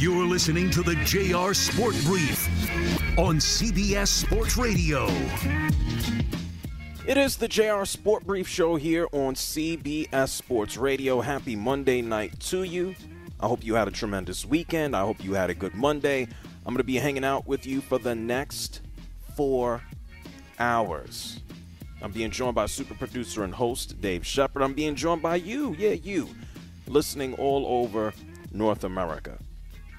You're listening to the JR Sport Brief on CBS Sports Radio. It is the JR Sport Brief show here on CBS Sports Radio. Happy Monday night to you. I hope you had a tremendous weekend. I hope you had a good Monday. I'm going to be hanging out with you for the next four hours. I'm being joined by super producer and host Dave Shepard. I'm being joined by you, yeah, you, listening all over North America.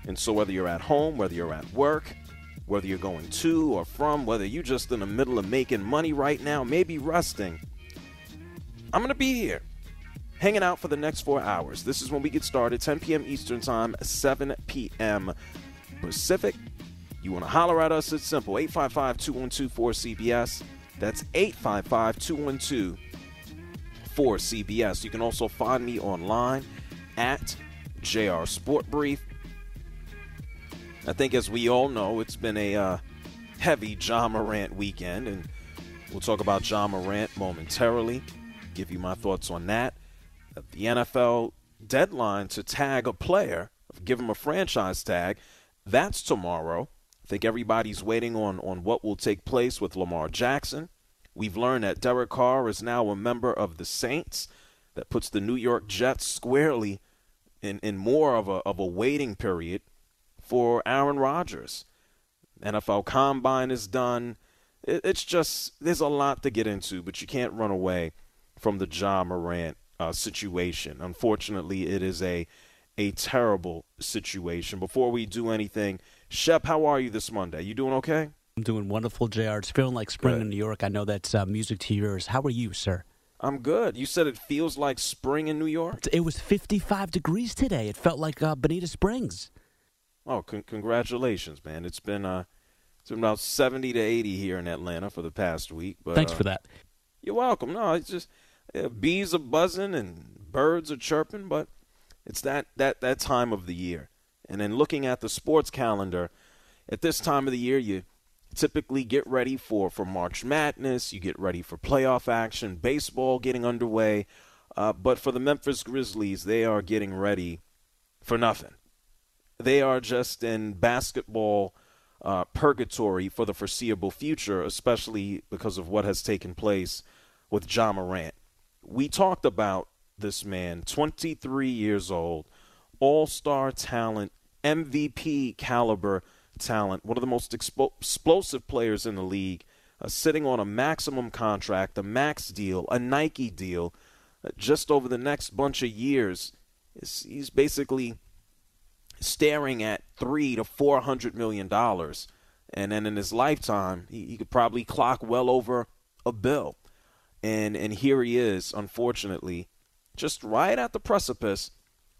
And so, whether you're at home, whether you're at work, whether you're going to or from, whether you're just in the middle of making money right now, maybe resting, I'm going to be here hanging out for the next four hours. This is when we get started 10 p.m. Eastern Time, 7 p.m. Pacific. You want to holler at us? It's simple 855 212 4CBS. That's 855 212 4CBS. You can also find me online at JR Sport Brief. I think, as we all know, it's been a uh, heavy Ja Morant weekend, and we'll talk about Ja Morant momentarily. Give you my thoughts on that. The NFL deadline to tag a player, give him a franchise tag, that's tomorrow. I think everybody's waiting on, on what will take place with Lamar Jackson. We've learned that Derek Carr is now a member of the Saints. That puts the New York Jets squarely in, in more of a, of a waiting period for Aaron Rodgers. NFL Combine is done. It, it's just, there's a lot to get into, but you can't run away from the Ja Morant uh, situation. Unfortunately, it is a a terrible situation. Before we do anything, Shep, how are you this Monday? You doing okay? I'm doing wonderful, JR. It's feeling like spring Good. in New York. I know that's uh, music to yours. How are you, sir? I'm good. You said it feels like spring in New York? It was 55 degrees today. It felt like uh, Bonita Springs. Oh, con- congratulations, man. It's been uh it's been about 70 to 80 here in Atlanta for the past week, but Thanks uh, for that. You're welcome. No, it's just uh, bees are buzzing and birds are chirping, but it's that that that time of the year. And then looking at the sports calendar, at this time of the year, you typically get ready for for March Madness. You get ready for playoff action, baseball getting underway. Uh, but for the Memphis Grizzlies, they are getting ready for nothing. They are just in basketball uh, purgatory for the foreseeable future, especially because of what has taken place with Ja Morant. We talked about this man, 23 years old, all star talent, MVP caliber talent, one of the most expo- explosive players in the league, uh, sitting on a maximum contract, a max deal, a Nike deal, uh, just over the next bunch of years. He's basically staring at three to four hundred million dollars, and then in his lifetime, he, he could probably clock well over a bill. And and here he is, unfortunately, just right at the precipice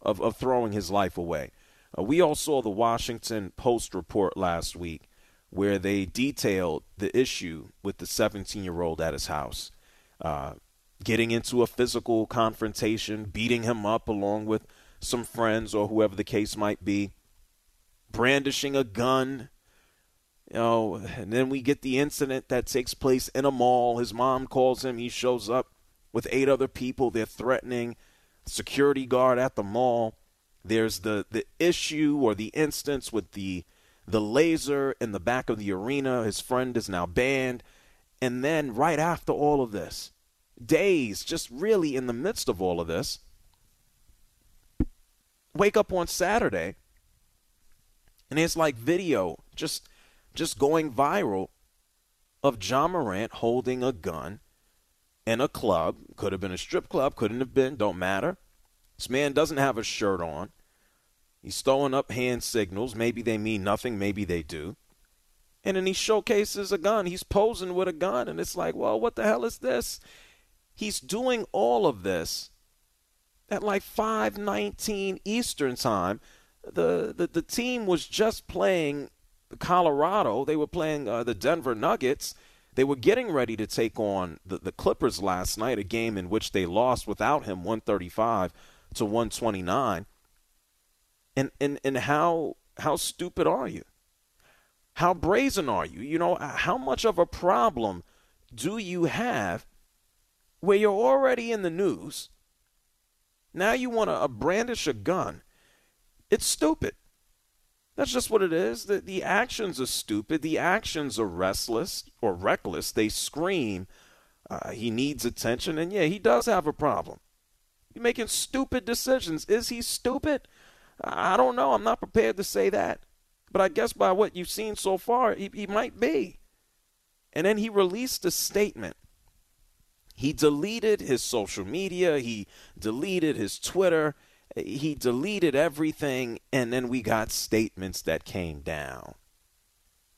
of, of throwing his life away. Uh, we all saw the Washington Post report last week where they detailed the issue with the 17 year old at his house, uh, getting into a physical confrontation, beating him up along with some friends or whoever the case might be, brandishing a gun. You know, and then we get the incident that takes place in a mall. His mom calls him. He shows up with eight other people. They're threatening security guard at the mall. There's the, the issue or the instance with the the laser in the back of the arena. His friend is now banned. And then right after all of this, days, just really in the midst of all of this, wake up on Saturday and it's like video just just going viral of Ja Morant holding a gun in a club. Could have been a strip club, couldn't have been, don't matter. This man doesn't have a shirt on. He's throwing up hand signals. Maybe they mean nothing, maybe they do. And then he showcases a gun. He's posing with a gun, and it's like, well, what the hell is this? He's doing all of this at like 5:19 Eastern time. The, the the team was just playing Colorado. They were playing uh, the Denver Nuggets. They were getting ready to take on the, the Clippers last night, a game in which they lost without him 135 to 129. And and and how how stupid are you? How brazen are you? You know, how much of a problem do you have where you're already in the news? Now you want to brandish a gun. It's stupid. That's just what it is. The, the actions are stupid. The actions are restless or reckless. They scream, uh, he needs attention. And yeah, he does have a problem. He's making stupid decisions. Is he stupid? I don't know. I'm not prepared to say that. But I guess by what you've seen so far, he, he might be. And then he released a statement. He deleted his social media, he deleted his Twitter, he deleted everything, and then we got statements that came down.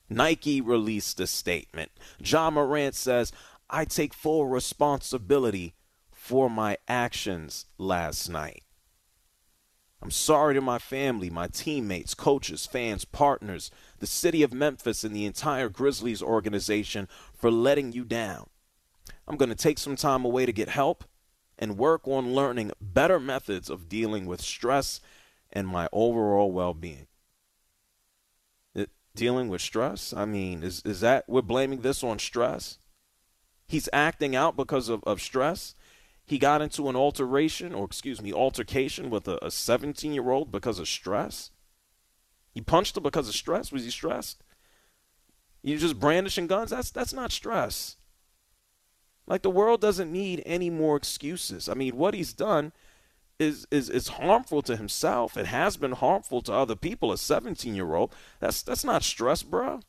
Nike released a statement. Ja Morant says, I take full responsibility for my actions last night. I'm sorry to my family, my teammates, coaches, fans, partners, the city of Memphis, and the entire Grizzlies organization for letting you down. I'm going to take some time away to get help and work on learning better methods of dealing with stress and my overall well being. Dealing with stress? I mean, is, is that we're blaming this on stress? He's acting out because of, of stress. He got into an alteration, or excuse me, altercation with a 17 year old because of stress. He punched her because of stress. Was he stressed? You just brandishing guns? That's that's not stress. Like the world doesn't need any more excuses. I mean, what he's done is is is harmful to himself. It has been harmful to other people. A 17 year old. That's that's not stress, bro.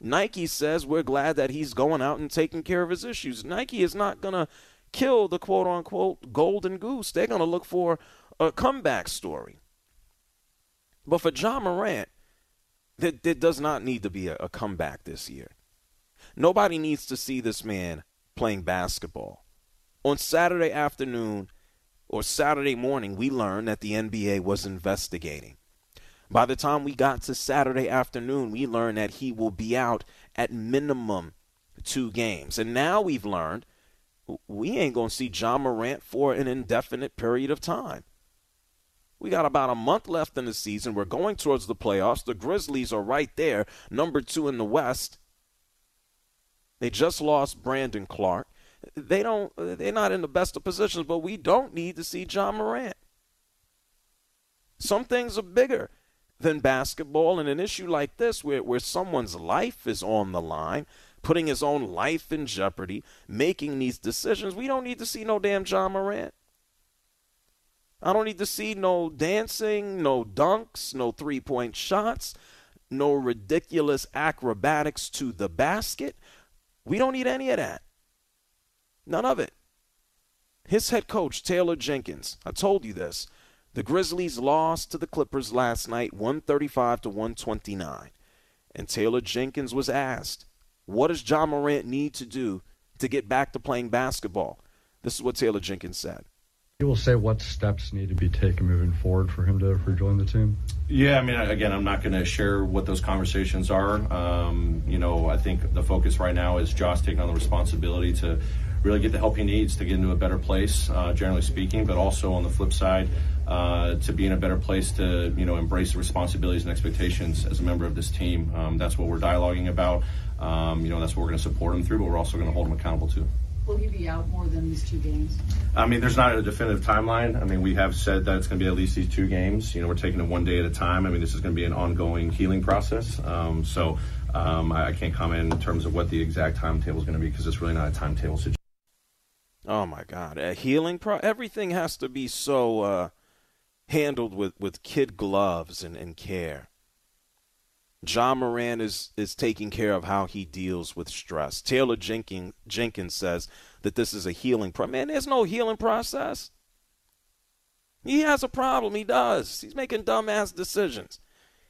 Nike says we're glad that he's going out and taking care of his issues. Nike is not gonna kill the quote unquote golden goose. They're gonna look for a comeback story. But for Ja Morant, there, does not need to be a, a comeback this year. Nobody needs to see this man playing basketball. On Saturday afternoon or Saturday morning, we learned that the NBA was investigating. By the time we got to Saturday afternoon, we learned that he will be out at minimum two games. And now we've learned we ain't going to see Ja Morant for an indefinite period of time. We got about a month left in the season. We're going towards the playoffs. The Grizzlies are right there, number two in the West. They just lost Brandon Clarke. They don't. They're not in the best of positions, but we don't need to see Ja Morant. Some things are bigger than basketball, and an issue like this, where where someone's life is on the line, putting his own life in jeopardy, making these decisions, we don't need to see no damn Ja Morant. I don't need to see no dancing, no dunks, no three point shots, no ridiculous acrobatics to the basket. We don't need any of that. None of it. His head coach, Taylor Jenkins, I told you this. The Grizzlies lost to the Clippers last night, 135 to 129. And Taylor Jenkins was asked, What does Ja Morant need to do to get back to playing basketball? This is what Taylor Jenkins said. You will say what steps need to be taken moving forward for him to rejoin the team. Yeah, I mean, again, I'm not going to share what those conversations are. Um, you know, I think the focus right now is Ja's taking on the responsibility to really get the help he needs to get into a better place, uh, generally speaking, but also on the flip side, uh, to be in a better place to you know embrace the responsibilities and expectations as a member of this team. Um, that's what we're dialoguing about. Um, you know, that's what we're going to support him through, but we're also going to hold him accountable too. Will he be out more than these two games? I mean, there's not a definitive timeline. I mean, we have said that it's going to be at least these two games. You know, we're taking it one day at a time. I mean, this is going to be an ongoing healing process. Um, so um, I, I, can't comment in terms of what the exact timetable is going to be because it's really not a timetable situation. Oh my God, a healing pro. Everything has to be so uh, handled with with kid gloves and, and care. Ja Morant is is taking care of how he deals with stress. Taylor Jenkins Jenkins says that this is a healing process. Man, there's no healing process. He has a problem. He does. He's making dumbass decisions.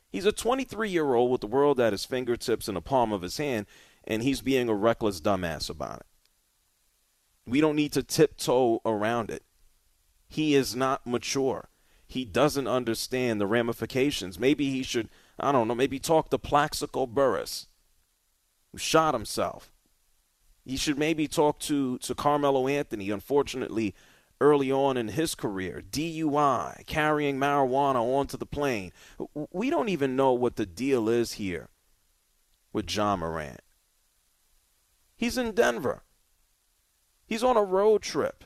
He's a 23 year old with the world at his fingertips and the palm of his hand, and he's being a reckless dumbass about it. We don't need to tiptoe around it. He is not mature. He doesn't understand the ramifications. Maybe he should I don't know, maybe talk to Plaxico Burress, who shot himself. He should maybe talk to, to Carmelo Anthony, unfortunately, early on in his career. DUI, carrying marijuana onto the plane. We don't even know what the deal is here with Ja Morant. He's in Denver. He's on a road trip.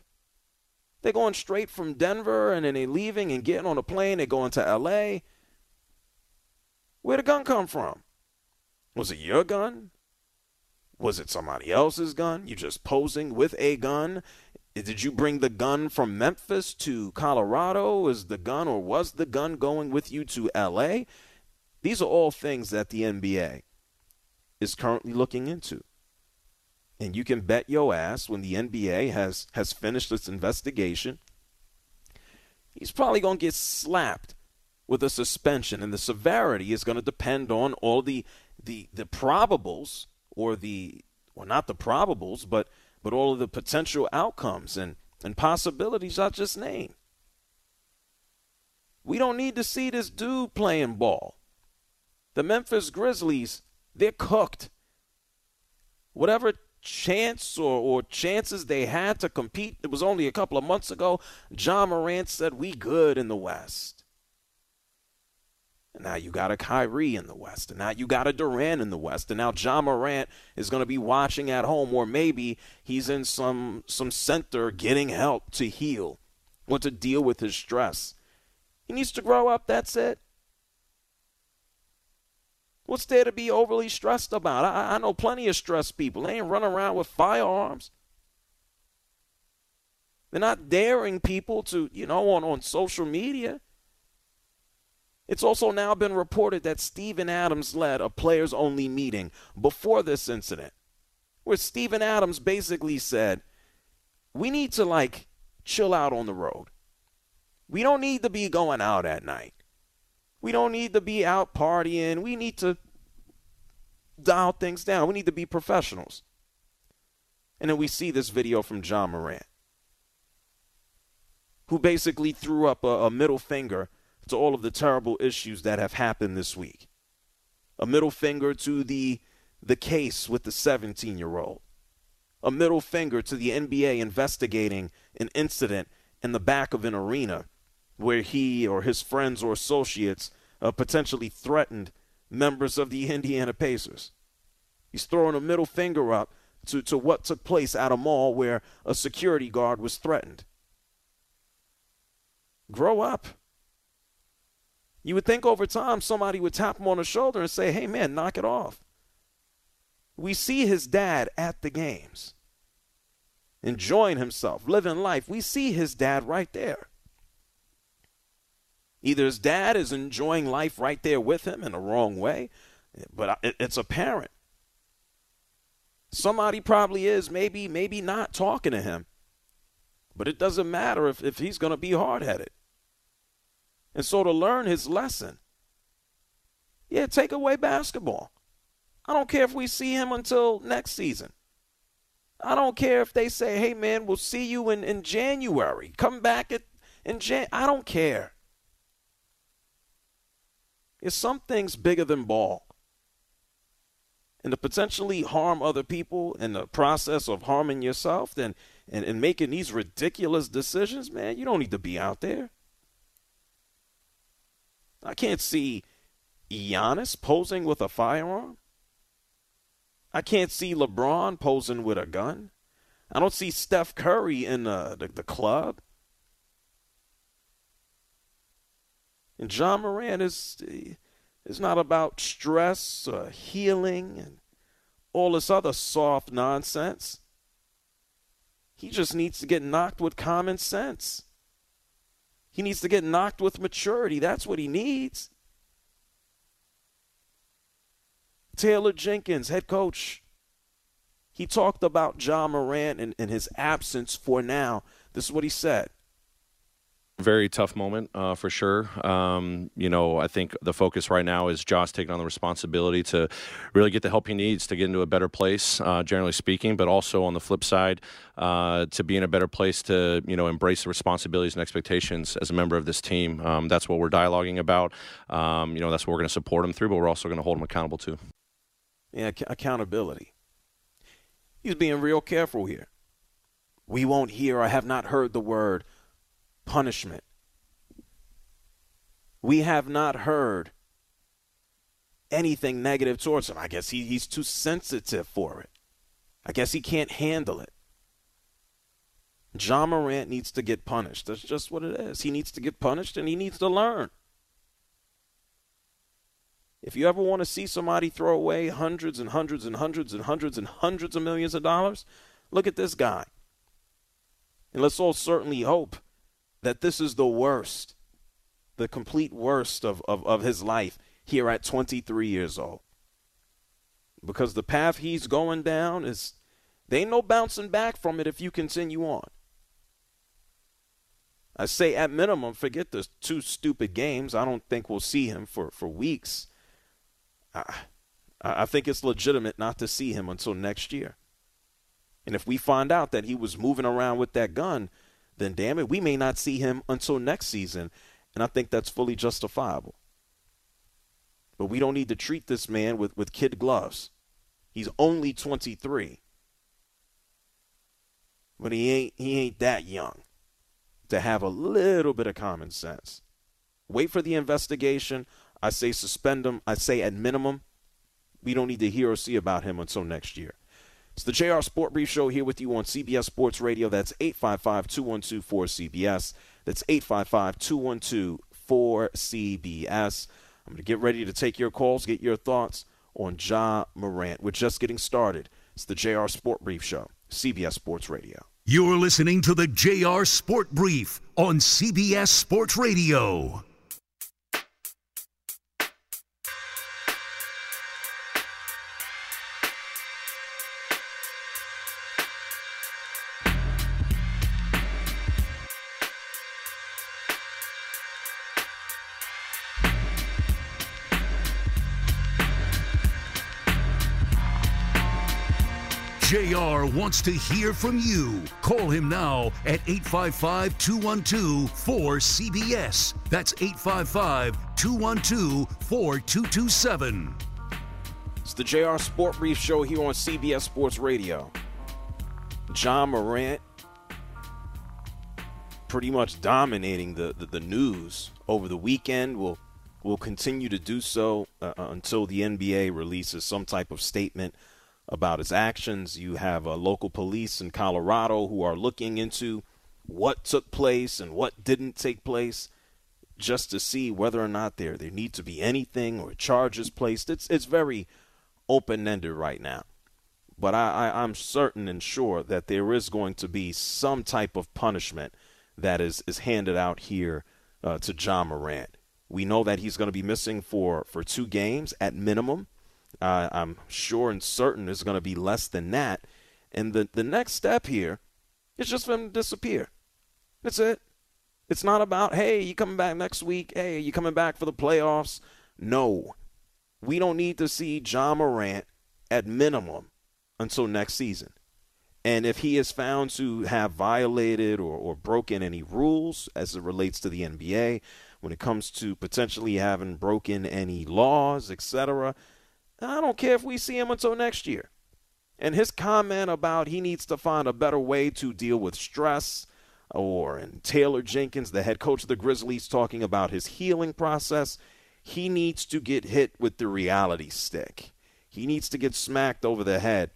They're going straight from Denver and then they're leaving and getting on a plane. They're going to LA. Where'd the gun come from? Was it your gun? Was it somebody else's gun? You just posing with a gun? Did you bring the gun from Memphis to Colorado? Is the gun or was the gun going with you to LA? These are all things that the NBA is currently looking into. And you can bet your ass when the NBA has, has finished its investigation, he's probably going to get slapped with a suspension, and the severity is going to depend on all the the the probables or the well not the probables, but but all of the potential outcomes and and possibilities I just named. We don't need to see this dude playing ball. The Memphis Grizzlies, they're cooked. Whatever chance or, or chances they had to compete, it was only a couple of months ago. Ja Morant said, We good in the West. And now you got a Kyrie in the West. And now you got a Durant in the West. And now Ja Morant is going to be watching at home, or maybe he's in some some center getting help to heal or to deal with his stress. He needs to grow up, that's it. What's there to be overly stressed about? I, I know plenty of stressed people. They ain't running around with firearms. They're not daring people to, you know, on, on social media. It's also now been reported that Steven Adams led a players only meeting before this incident, where Steven Adams basically said, We need to like chill out on the road. We don't need to be going out at night. We don't need to be out partying. We need to dial things down. We need to be professionals. And then we see this video from Ja Morant, who basically threw up a, a middle finger to all of the terrible issues that have happened this week. A middle finger to the the case with the 17 year old. A middle finger to the NBA investigating an incident in the back of an arena where he or his friends or associates uh, potentially threatened members of the Indiana Pacers. He's throwing a middle finger up to, to what took place at a mall where a security guard was threatened. Grow up. You would think over time somebody would tap him on the shoulder and say, hey, man, knock it off. We see his dad at the games, enjoying himself, living life. We see his dad right there. Either his dad is enjoying life right there with him in the wrong way, but it's apparent. Somebody probably is, maybe, maybe not talking to him. But it doesn't matter if, if he's going to be hard headed. And so to learn his lesson, yeah, take away basketball. I don't care if we see him until next season. I don't care if they say, hey, man, we'll see you in, in January. Come back at, in Jan. I don't care. It's some things bigger than ball. And to potentially harm other people in the process of harming yourself then, and, and making these ridiculous decisions, man, you don't need to be out there. I can't see Giannis posing with a firearm. I can't see LeBron posing with a gun. I don't see Steph Curry in the, the, the club. And Ja Morant is is not about stress or healing and all this other soft nonsense. He just needs to get knocked with common sense. He needs to get knocked with maturity. That's what he needs. Taylor Jenkins, head coach, he talked about Ja Morant and, and his absence for now. This is what he said very tough moment uh, for sure. Um, you know, I think the focus right now is Ja's taking on the responsibility to really get the help he needs to get into a better place, uh, generally speaking, but also on the flip side, uh, to be in a better place to you know embrace the responsibilities and expectations as a member of this team. Um, that's what we're dialoguing about. Um, you know, that's what we're going to support him through, but we're also going to hold him accountable too. Yeah, accountability. He's being real careful here. We won't hear or have not heard the word punishment. We have not heard anything negative towards him. I guess he, he's too sensitive for it. I guess he can't handle it. Ja Morant needs to get punished. That's just what it is. He needs to get punished and he needs to learn. If you ever want to see somebody throw away hundreds and hundreds and hundreds and hundreds and hundreds of millions of dollars, look at this guy. And let's all certainly hope that this is the worst, the complete worst of, of, of his life here at 23 years old. Because the path he's going down is, there ain't no bouncing back from it if you continue on. I say at minimum, forget the two stupid games. I don't think we'll see him for, for weeks. I, I think it's legitimate not to see him until next year. And if we find out that he was moving around with that gun, then damn it, we may not see him until next season. And I think that's fully justifiable. But we don't need to treat this man with, with kid gloves. He's only 23. But he ain't he ain't that young to have a little bit of common sense. Wait for the investigation. I say suspend him. I say at minimum, we don't need to hear or see about him until next year. It's the JR Sport Brief Show here with you on CBS Sports Radio. That's 855 212 4CBS. That's 855 212 4CBS. I'm going to get ready to take your calls, get your thoughts on Ja Morant. We're just getting started. It's the JR Sport Brief Show, CBS Sports Radio. You're listening to the JR Sport Brief on CBS Sports Radio. JR wants to hear from you. Call him now at 855 212 4CBS. That's 855 212 4227. It's the JR Sport Brief Show here on CBS Sports Radio. Ja Morant pretty much dominating the, the, the news over the weekend. Will will continue to do so uh, until the NBA releases some type of statement about its actions. You have uh, local police in Colorado who are looking into what took place and what didn't take place just to see whether or not there there need to be anything or charges placed. It's it's very open ended right now. But I, I, I'm certain and sure that there is going to be some type of punishment that is, is handed out here uh, to Ja Morant. We know that he's going to be missing for, for two games at minimum. Uh, I'm sure and certain it's going to be less than that. And the, the next step here is just for him to disappear. That's it. It's not about, hey, you coming back next week? Hey, you coming back for the playoffs? No. We don't need to see Ja Morant at minimum until next season. And if he is found to have violated or, or broken any rules as it relates to the NBA, when it comes to potentially having broken any laws, etc., I don't care if we see him until next year. And his comment about he needs to find a better way to deal with stress, or and Taylor Jenkins, the head coach of the Grizzlies, talking about his healing process, he needs to get hit with the reality stick. He needs to get smacked over the head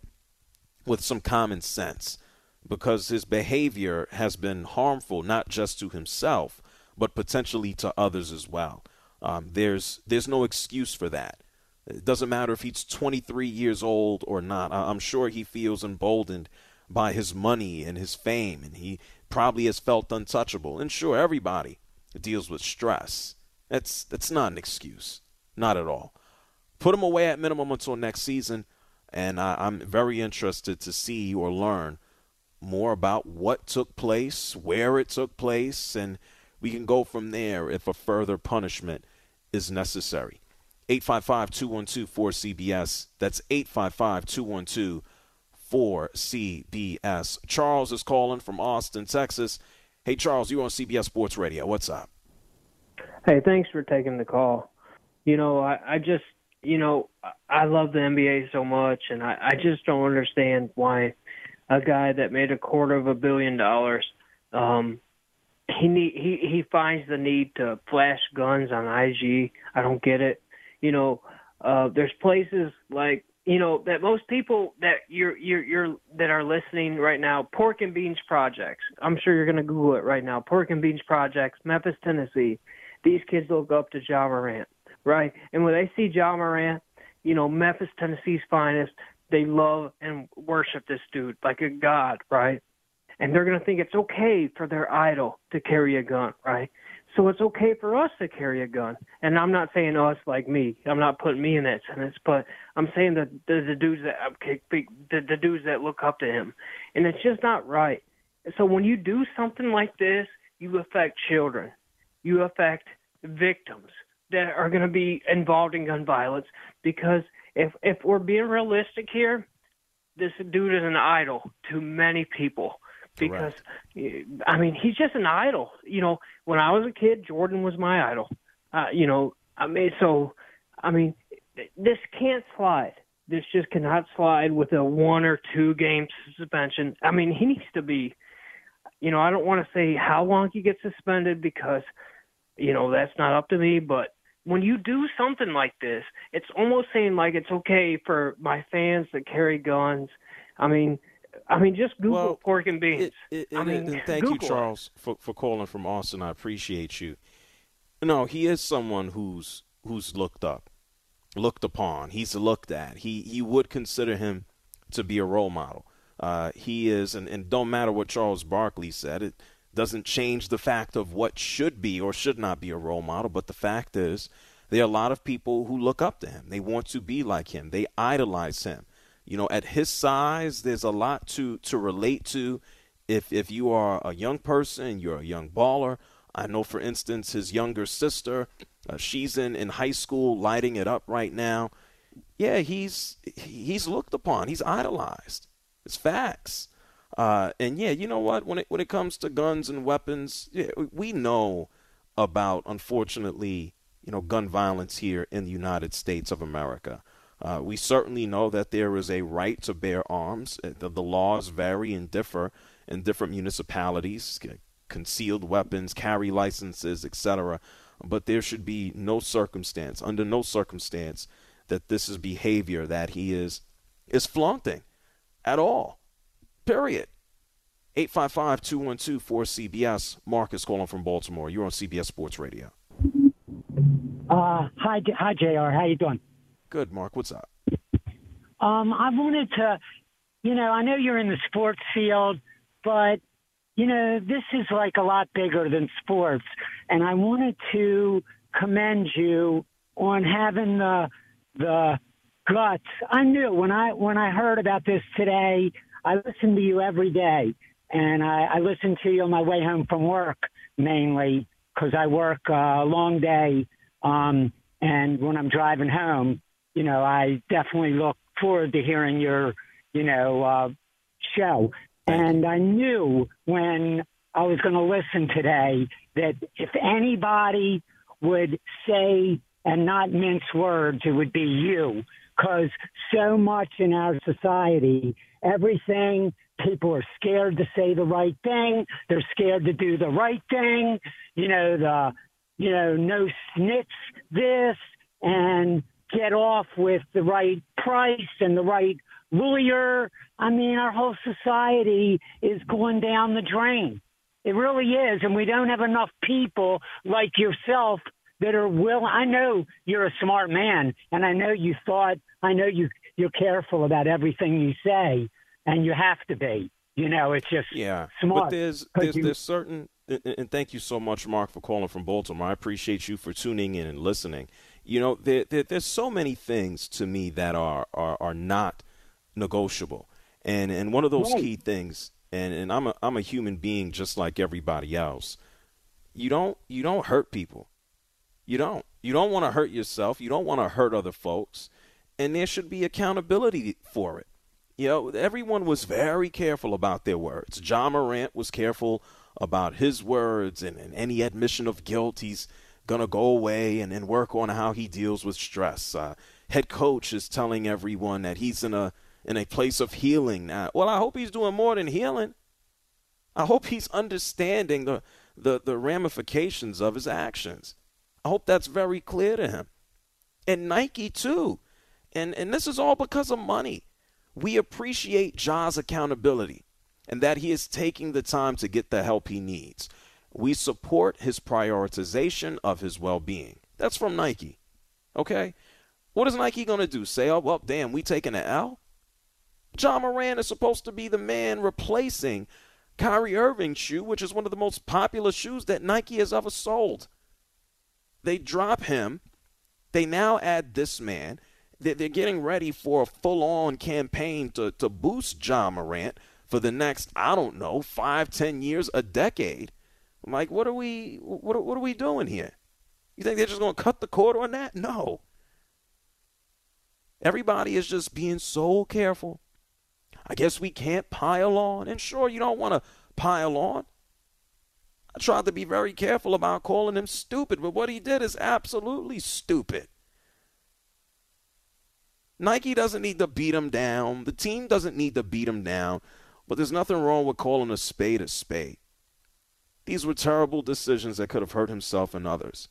with some common sense because his behavior has been harmful not just to himself but potentially to others as well. Um, there's there's no excuse for that. It doesn't matter if he's 23 years old or not. I'm sure he feels emboldened by his money and his fame, and he probably has felt untouchable. And sure, everybody deals with stress. That's that's not an excuse, not at all. put him away at minimum until next season. And I, I'm very interested to see or learn more about what took place, where it took place, and we can go from there if a further punishment is necessary. 855 212 4CBS. That's 855 212 4CBS. Charles is calling from Austin, Texas. Hey, Charles, you're on CBS Sports Radio. What's up? Hey, thanks for taking the call. You know, I, I just, you know, I love the NBA so much, and I, I just don't understand why a guy that made a quarter of a billion dollars, um, he need, he he finds the need to flash guns on IG. I don't get it. You know, uh, there's places like you know that most people that you're you're you're that are listening right now, Pork and Beans Projects. I'm sure you're gonna Google it right now. Pork and Beans Projects, Memphis, Tennessee. These kids look up to Ja Morant, right? And when they see Ja Morant, you know Memphis, Tennessee's finest, they love and worship this dude like a god, right? And they're gonna think it's okay for their idol to carry a gun, right? So it's okay for us to carry a gun. And I'm not saying us like me. I'm not putting me in that sentence, but I'm saying that the, the dudes that the, the dudes that look up to him, and it's just not right. So when you do something like this, you affect children, you affect victims that are going to be involved in gun violence. Because if if we're being realistic here, this dude is an idol to many people because I mean he's just an idol. You know, when I was a kid, Jordan was my idol. Uh, you know, I mean, so I mean, this can't slide. This just cannot slide with a one or two game suspension. I mean, he needs to be. You know, I don't want to say how long he gets suspended because, you know, that's not up to me. But when you do something like this, it's almost saying like it's okay for my fans to carry guns. I mean, I mean, just Google well, pork and beans. It, it, I mean, and thank Google you, Charles, for, for calling from Austin. I appreciate you. No, he is someone who's who's looked up, looked upon. He's looked at. He he would consider him to be a role model. Uh, he is, and, and don't matter what Charles Barkley said, it doesn't change the fact of what should be or should not be a role model. But the fact is, there are a lot of people who look up to him. They want to be like him. They idolize him you know, at his size, there's a lot to to relate to. If if you are a young person, you're a young baller. I know, for instance, his younger sister, uh, she's in in high school, lighting it up right now. Yeah, he's he's looked upon. He's idolized. It's facts. Uh, and yeah, you know what? When it when it comes to guns and weapons, yeah, we know about unfortunately, you know, gun violence here in the United States of America. Uh, we certainly know that there is a right to bear arms. Uh, the, the laws vary and differ in different municipalities, concealed weapons, carry licenses, etc. But there should be no circumstance, under no circumstance, that this is behavior that he is is flaunting at all. Period. 855-212-4CBS. Marcus calling from Baltimore. You're on CBS Sports Radio. Uh, hi, hi, Jr. How you doing? Good, Mark. What's up? Um, I wanted to, you know, I know you're in the sports field, but you know, this is like a lot bigger than sports, and I wanted to commend you on having the the guts. I knew when I when I heard about this today. I listen to you every day, and I, I listen to you on my way home from work mainly because I work a long day. Um, and when I'm driving home, you know, I definitely look forward to hearing your, you know, uh, show. And I knew when I was going to listen today that if anybody would say and not mince words, it would be you. Because so much in our society, everything, people are scared to say the right thing. They're scared to do the right thing. You know, the, you know, no snitch this. And get off with the right price and the right lawyer. I mean, our whole society is going down the drain. It really is. And we don't have enough people like yourself that are willing. I know you're a smart man, and I know you thought, I know you, you're careful about everything you say, and you have to be. You know, it's just yeah. smart. But there's there's, you, there's certain and thank you so much, Mark, for calling from Baltimore. I appreciate you for tuning in and listening. You know, there, there, there's so many things to me that are are, are not negotiable, and and one of those right. key things, and, and I'm a I'm a human being just like everybody else. You don't you don't hurt people. You don't. You don't want to hurt yourself. You don't want to hurt other folks, and there should be accountability for it. You know, everyone was very careful about their words. Ja Morant was careful about his words and, and any admission of guilt. He's going to go away and, and work on how he deals with stress. Uh, head coach is telling everyone that he's in a in a place of healing now. Well, I hope he's doing more than healing. I hope he's understanding the, the, the ramifications of his actions. I hope that's very clear to him. And Nike too. And and this is all because of money. We appreciate Ja's accountability and that he is taking the time to get the help he needs. We support his prioritization of his well being. That's from Nike. Okay? What is Nike going to do? Say, oh, well, damn, we taking an L? Ja Morant is supposed to be the man replacing Kyrie Irving's shoe, which is one of the most popular shoes that Nike has ever sold. They drop him. They now add this man they're getting ready for a full-on campaign to, to boost Ja Morant for the next, I don't know, five, ten years, a decade. I'm like, what are we, what, are, what are we doing here? You think they're just going to cut the cord on that? No. Everybody is just being so careful. I guess we can't pile on. And sure, you don't want to pile on. I tried to be very careful about calling him stupid, but what he did is absolutely stupid. Nike doesn't need to beat him down. The team doesn't need to beat him down. But there's nothing wrong with calling a spade a spade. These were terrible decisions that could have hurt himself and others.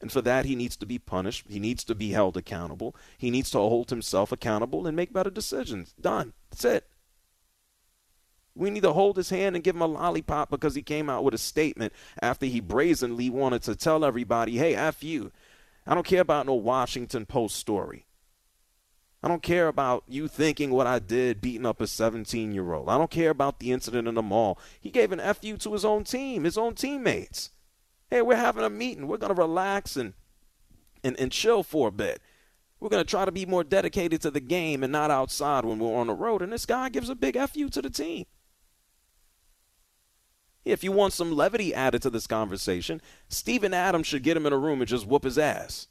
And for that, he needs to be punished. He needs to be held accountable. He needs to hold himself accountable and make better decisions. Done. That's it. We need to hold his hand and give him a lollipop because he came out with a statement after he brazenly wanted to tell everybody, hey, F you. I don't care about no Washington Post story. I don't care about you thinking what I did beating up a 17 year old. I don't care about the incident in the mall. He gave an FU to his own team, his own teammates. Hey, we're having a meeting. We're going to relax and, and, and chill for a bit. We're going to try to be more dedicated to the game and not outside when we're on the road. And this guy gives a big FU to the team. If you want some levity added to this conversation, Steven Adams should get him in a room and just whoop his ass.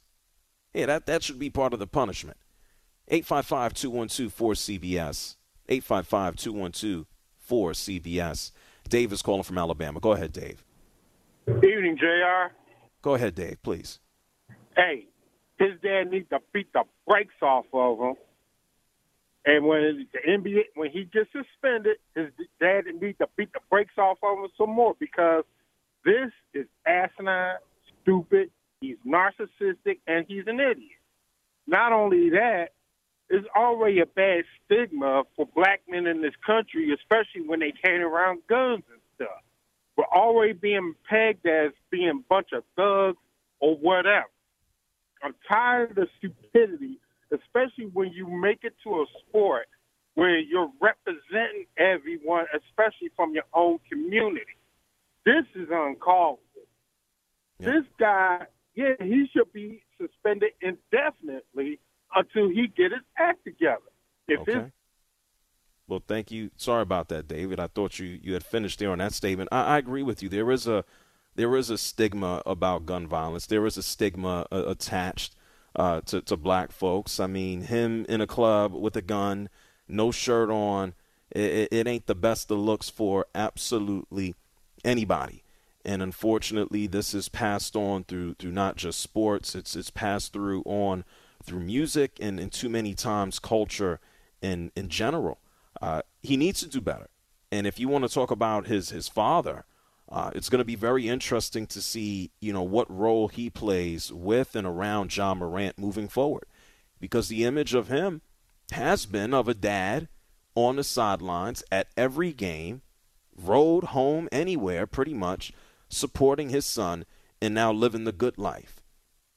Yeah, that, that should be part of the punishment. 855 212 4CBS. 855 212 4CBS. Dave is calling from Alabama. Go ahead, Dave. Evening, JR. Go ahead, Dave, please. Hey, his dad needs to beat the brakes off of him. And when the NBA, when he gets suspended, his dad needs to beat the brakes off of him some more because this is asinine, stupid. He's narcissistic, and he's an idiot. Not only that, there's already a bad stigma for black men in this country, especially when they carry around guns and stuff. We're already being pegged as being a bunch of thugs or whatever. I'm tired of the stupidity, especially when you make it to a sport where you're representing everyone, especially from your own community. This is uncalled for. Yeah. This guy, yeah, he should be suspended indefinitely until he get his act together. If okay. well, thank you. Sorry about that, David. I thought you, you had finished there on that statement. I, I agree with you. There is a there is a stigma about gun violence. There is a stigma uh, attached uh, to to black folks. I mean, him in a club with a gun, no shirt on. It, it ain't the best of looks for absolutely anybody. And unfortunately, this is passed on through through not just sports. It's it's passed through on through music and, and too many times culture in in general. Uh, he needs to do better. And if you want to talk about his his father, uh, it's going to be very interesting to see you know what role he plays with and around Ja Morant moving forward, because the image of him has been of a dad on the sidelines at every game, road home anywhere pretty much, supporting his son and now living the good life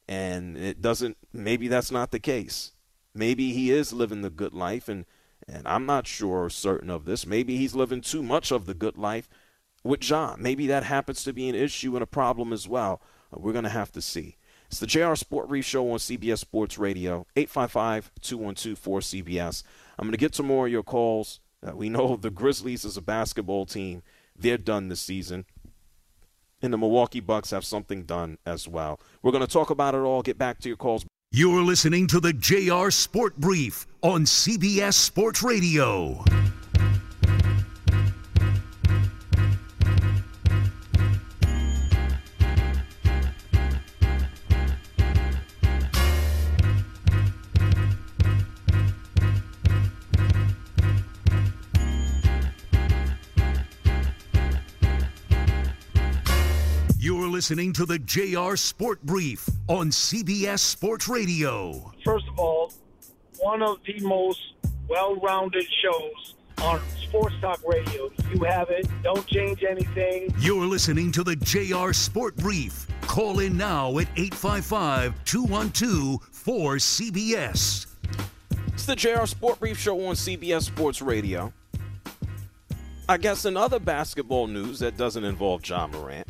and it doesn't maybe that's not the case maybe he is living the good life and and I'm not sure or certain of this maybe he's living too much of the good life with John. maybe that happens to be an issue and a problem as well we're going to have to see It's the JR Sport Brief Show on CBS Sports Radio, 855-212-4CBS. I'm going to get to more of your calls. Uh, we know the Grizzlies is a basketball team, they're done this season. And the Milwaukee Bucks have something done as well. We're going to talk about it all, get back to your calls. You're listening to the JR Sport Brief on CBS Sports Radio. Listening to the JR Sport Brief on CBS Sports Radio. First of all, one of the most well-rounded shows on sports talk radio. You have it. Don't change anything. You're listening to the JR Sport Brief. Call in now at 855 212 4CBS. It's the JR Sport Brief Show on CBS Sports Radio. I guess in other basketball news that doesn't involve Ja Morant,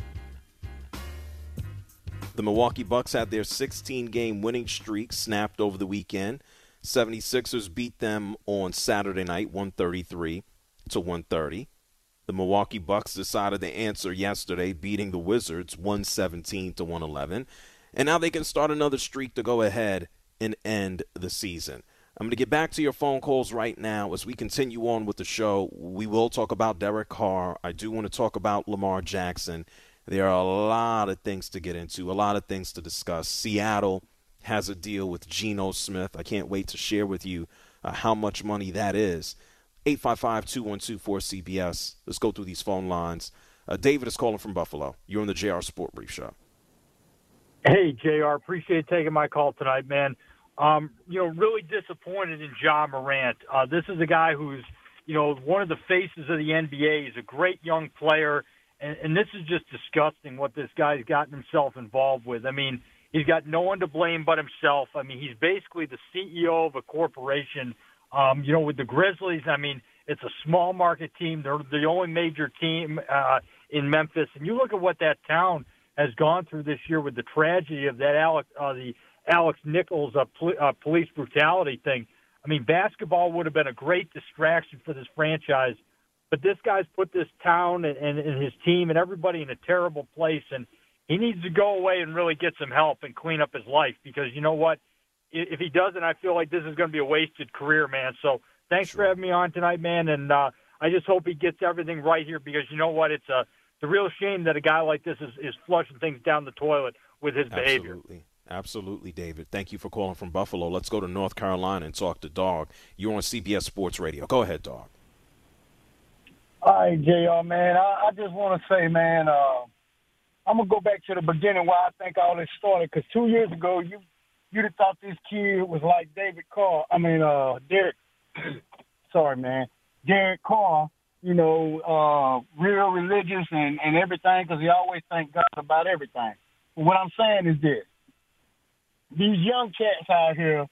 the Milwaukee Bucks had their 16 game winning streak snapped over the weekend. 76ers beat them on Saturday night 133 to 130. The Milwaukee Bucks decided to answer yesterday beating the Wizards 117 to 111. And now they can start another streak to go ahead and end the season. I'm going to get back to your phone calls right now as we continue on with the show. We will talk about Derek Carr. I do want to talk about Lamar Jackson. There are a lot of things to get into, a lot of things to discuss. Seattle has a deal with Geno Smith. I can't wait to share with you uh, how much money that is. 855-212-4CBS. Let's go through these phone lines. Uh, David is calling from Buffalo. You're on the JR Sport Brief Show. Hey, JR. Appreciate taking my call tonight, man. Um, you know, really disappointed in Ja Morant. Uh, this is a guy who's, you know, one of the faces of the NBA. He's a great young player – and, and this is just disgusting what this guy's gotten himself involved with. I mean, he's got no one to blame but himself. I mean, he's basically the CEO of a corporation. Um, you know, with the Grizzlies, I mean, it's a small market team. They're the only major team uh, in Memphis, and you look at what that town has gone through this year with the tragedy of that Alex, uh, the Alex Nichols uh, pl- uh, police brutality thing. I mean, basketball would have been a great distraction for this franchise but this guy's put this town and, and, and his team and everybody in a terrible place, and he needs to go away and really get some help and clean up his life because you know what? If he doesn't, I feel like this is going to be a wasted career, man. So thanks sure. for having me on tonight, man, and uh, I just hope he gets everything right here because you know what? It's a it's a real shame that a guy like this is, is flushing things down the toilet with his behavior. Absolutely. Absolutely, David. Thank you for calling from Buffalo. Let's go to North Carolina and talk to Dog. You're on CBS Sports Radio. Go ahead, Dog. Right, JR, man. I, I just want to say, man, uh, I'm going to go back to the beginning why I think all this started. Because two years ago, you you'd have thought this kid was like David Carr. I mean, uh, Derek. sorry, man. Derek Carr, you know, uh, real religious and, and everything because he always thank God about everything. But what I'm saying is this. These young cats out here,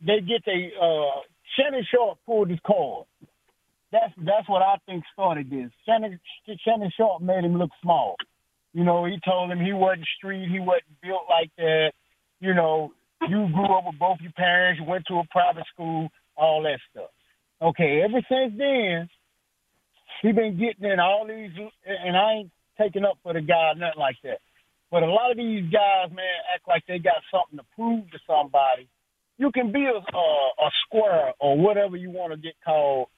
they get the uh, Shannon Sharpe pulled his card that's that's what I think started this. Shannon Shannon Sharpe made him look small. You know, he told him he wasn't street, he wasn't built like that. You know, you grew up with both your parents, you went to a private school, all that stuff. Okay, ever since then, he been getting in all these, and I ain't taking up for the guy, nothing like that. But a lot of these guys, man, act like they got something to prove to somebody. You can be a, a, a square or whatever you want to get called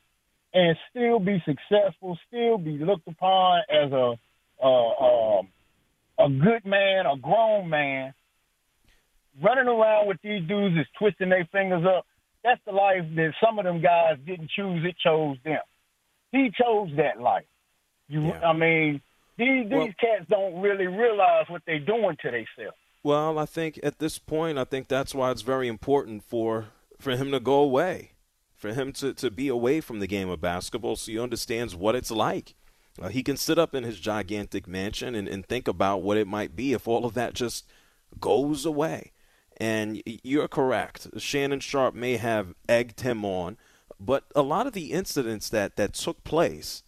and still be successful, still be looked upon as a a, a, um, a good man, a grown man, running around with these dudes is twisting their fingers up. That's the life that some of them guys didn't choose; it chose them. He chose that life. You, yeah. I mean, these these well, cats don't really realize what they're doing to themselves. Well, I think at this point, I think that's why it's very important for for him to go away for him to, to be away from the game of basketball so he understands what it's like. Uh, he can sit up in his gigantic mansion and, and think about what it might be if all of that just goes away. And you're correct. Shannon Sharpe may have egged him on, but a lot of the incidents that, that took place,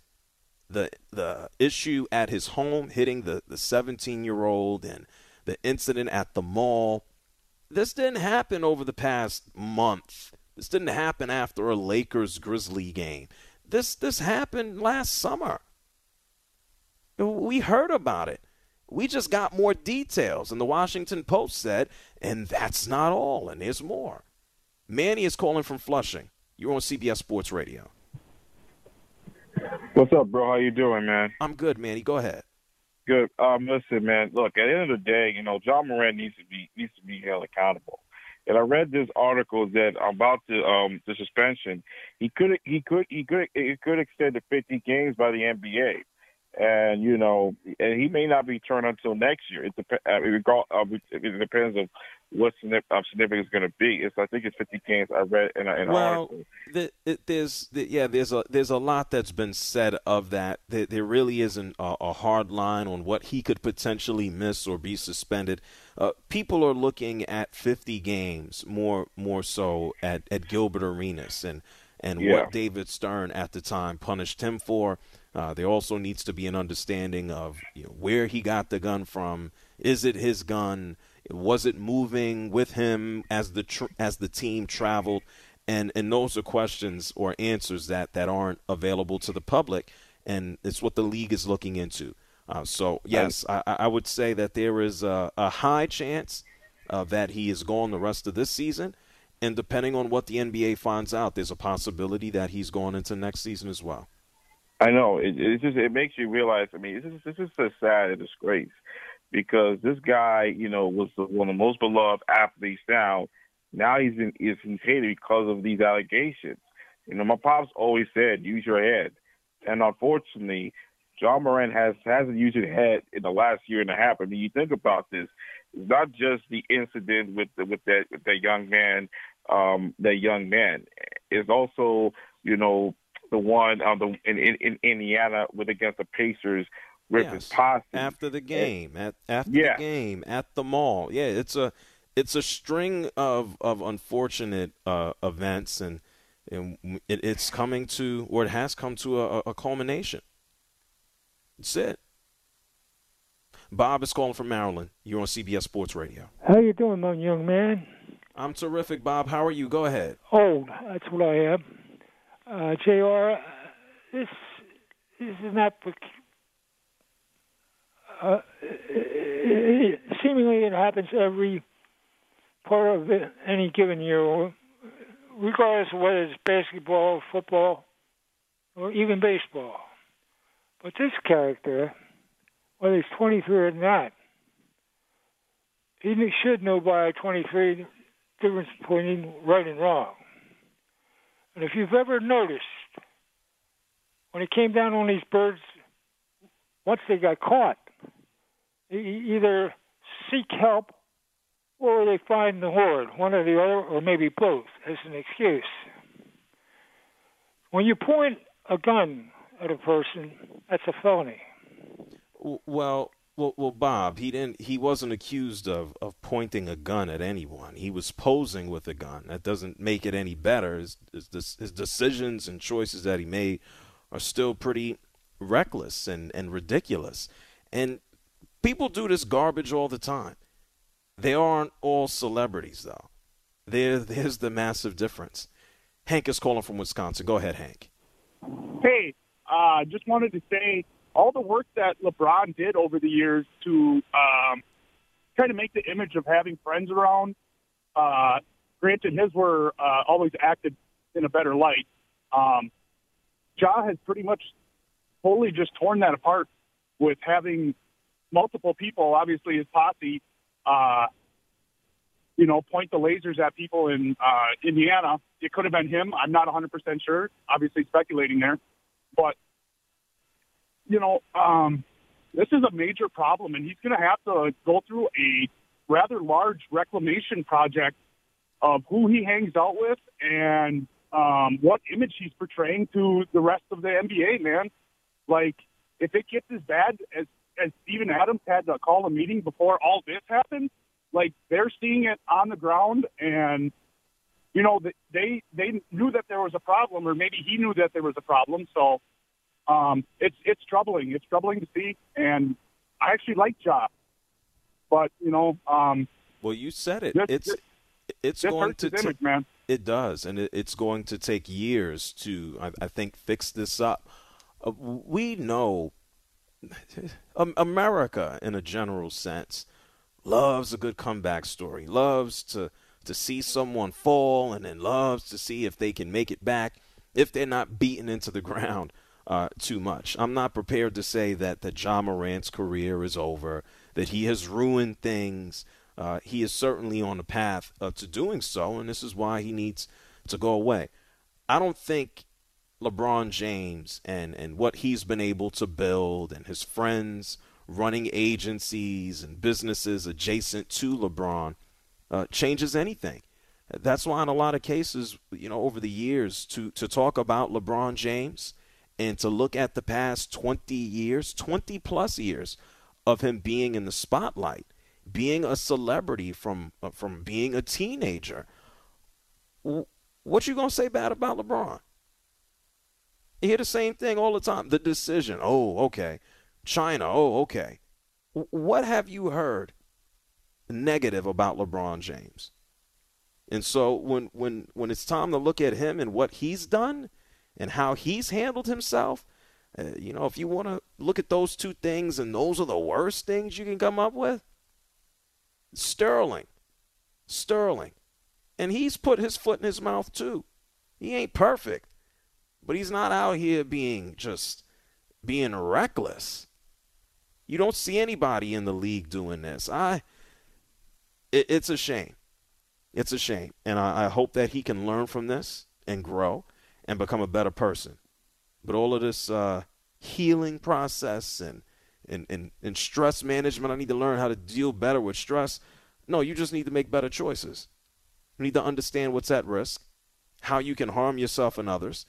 the the issue at his home hitting the, the 17 year old and the incident at the mall. This didn't happen over the past month. This didn't happen after a Lakers Grizzly game. This this happened last summer. We heard about it. We just got more details, and the Washington Post said, and that's not all, and there's more. Manny is calling from Flushing. You're on CBS Sports Radio. What's up, bro? How you doing, man? I'm good, Manny. Go ahead. Good. Um, listen, man. Look, at the end of the day, you know, Ja Morant needs to be needs to be held accountable. And I read this article that about the um the suspension, he could he could he could he could extend to 50 games by the NBA and you know, and he may not be turned until next year. It, dep- uh, it, uh, it depends on what uh, significance is going to be. It's I think it's 50 games. I read in, in well, the, it, there's the, yeah, there's a there's a lot that's been said of that. There, there really isn't a, a, hard line on what he could potentially miss or be suspended. Uh, people are looking at 50 games more more so at at Gilbert Arenas and and yeah. what David Stern at the time punished him for. Uh, there also needs to be an understanding of you know, where he got the gun from. Is it his gun? Was it moving with him as the tr- as the team traveled? And and those are questions or answers that, that aren't available to the public, and it's what the league is looking into. Uh, so yes, I, I, would say that there is a, a high chance uh, that he is gone the rest of this season, and depending on what the NBA finds out, there's a possibility that he's gone into next season as well. I know it, it just it makes you realize. I mean, this is this is a sad disgrace because this guy, you know, was one of the most beloved athletes. Now, now he's in, he's hated because of these allegations. You know, my pops always said, "Use your head," and unfortunately, Ja Morant has hasn't used his head in the last year and a half. I mean, you think about this. It's not just the incident with the, with that with that young man, um, that young man. It's also, you know, the one on the in, in, in Indiana with against the Pacers with yes. his posse after the game at after yeah. the game at the mall. Yeah, it's a it's a string of of unfortunate uh, events and and it, it's coming to or it has come to a, a culmination. That's it. Bob is calling from Maryland. You're on CBS Sports Radio. How you doing, my young man? I'm terrific, Bob. How are you? Go ahead. Old. That's what I am uh, Jr. This this is not. Uh, it, seemingly, it happens every part of it, any given year, regardless of whether it's basketball, football, or even baseball. But this character, whether he's 23 or not, he should know by 23 the difference between right and wrong. And if you've ever noticed, when it came down on these birds, once they got caught, they either seek help or they find the horde, one or the other, or maybe both, as an excuse. When you point a gun at a person, that's a felony. Well, well, well, Bob, he didn't. He wasn't accused of, of pointing a gun at anyone. He was posing with a gun. That doesn't make it any better. His, his, his decisions and choices that he made are still pretty reckless and, and ridiculous. And people do this garbage all the time. They aren't all celebrities, though. There, there's the massive difference. Hank is calling from Wisconsin. Go ahead, Hank. Hey, uh, just wanted to say all the work that LeBron did over the years to um, kind of make the image of having friends around. Uh, granted, his were uh, always acted in a better light. Um, Ja has pretty much totally just torn that apart with having multiple people, obviously his posse, uh, you know, point the lasers at people in uh, Indiana. It could have been him. I'm not 100% sure. Obviously speculating there. But you know, um, this is a major problem, and he's going to have to go through a rather large reclamation project of who he hangs out with and um, what image he's portraying to the rest of the NBA, man. Like, if it gets as bad as, as Steven Adams had to call a meeting before all this happened, like, they're seeing it on the ground, and, you know, they, they knew that there was a problem, or maybe he knew that there was a problem, so um, it's it's troubling. It's troubling to see, and I actually like Ja. But you know, um, well, you said it. This- it's this- it's this going to image, man. It does, and it, it's going to take years to, I, I think, fix this up. Uh, we know America, in a general sense, loves a good comeback story. Loves to to see someone fall, and then loves to see if they can make it back if they're not beaten into the ground uh, too much. I'm not prepared to say that that Ja Morant's career is over, that he has ruined things. Uh, he is certainly on the path uh, to doing so, and this is why he needs to go away. I don't think LeBron James and, and what he's been able to build and his friends running agencies and businesses adjacent to LeBron uh, changes anything. That's why in a lot of cases, you know, over the years to, to talk about LeBron James and to look at the past 20 years, 20 plus years of him being in the spotlight, being a celebrity from uh, from being a teenager. What you going to say bad about LeBron? You hear the same thing all the time. The decision. Oh, okay. China. Oh, okay. What have you heard negative about LeBron James? And so when when when it's time to look at him and what he's done and how he's handled himself, uh, you know, if you want to look at those two things and those are the worst things you can come up with, Sterling, Sterling, and he's put his foot in his mouth too. He ain't perfect, but he's not out here being just being reckless. You don't see anybody in the league doing this. I, it, it's a shame. It's a shame, and I, I hope that he can learn from this and grow and become a better person. But all of this uh, healing process and, and, and, and stress management, I need to learn how to deal better with stress. No, you just need to make better choices. You need to understand what's at risk, how you can harm yourself and others,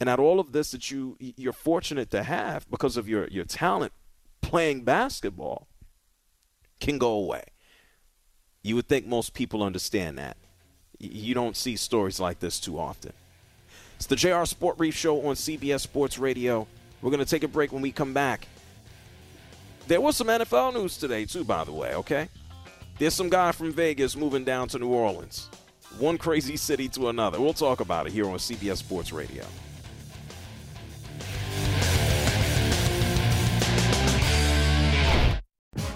and that all of this that you you're fortunate to have because of your, your talent playing basketball can go away. You would think most people understand that. You don't see stories like this too often. It's the JR Sport Brief Show on CBS Sports Radio. We're going to take a break when we come back. There was some NFL news today, too, by the way, okay? There's some guy from Vegas moving down to New Orleans. One crazy city to another. We'll talk about it here on CBS Sports Radio.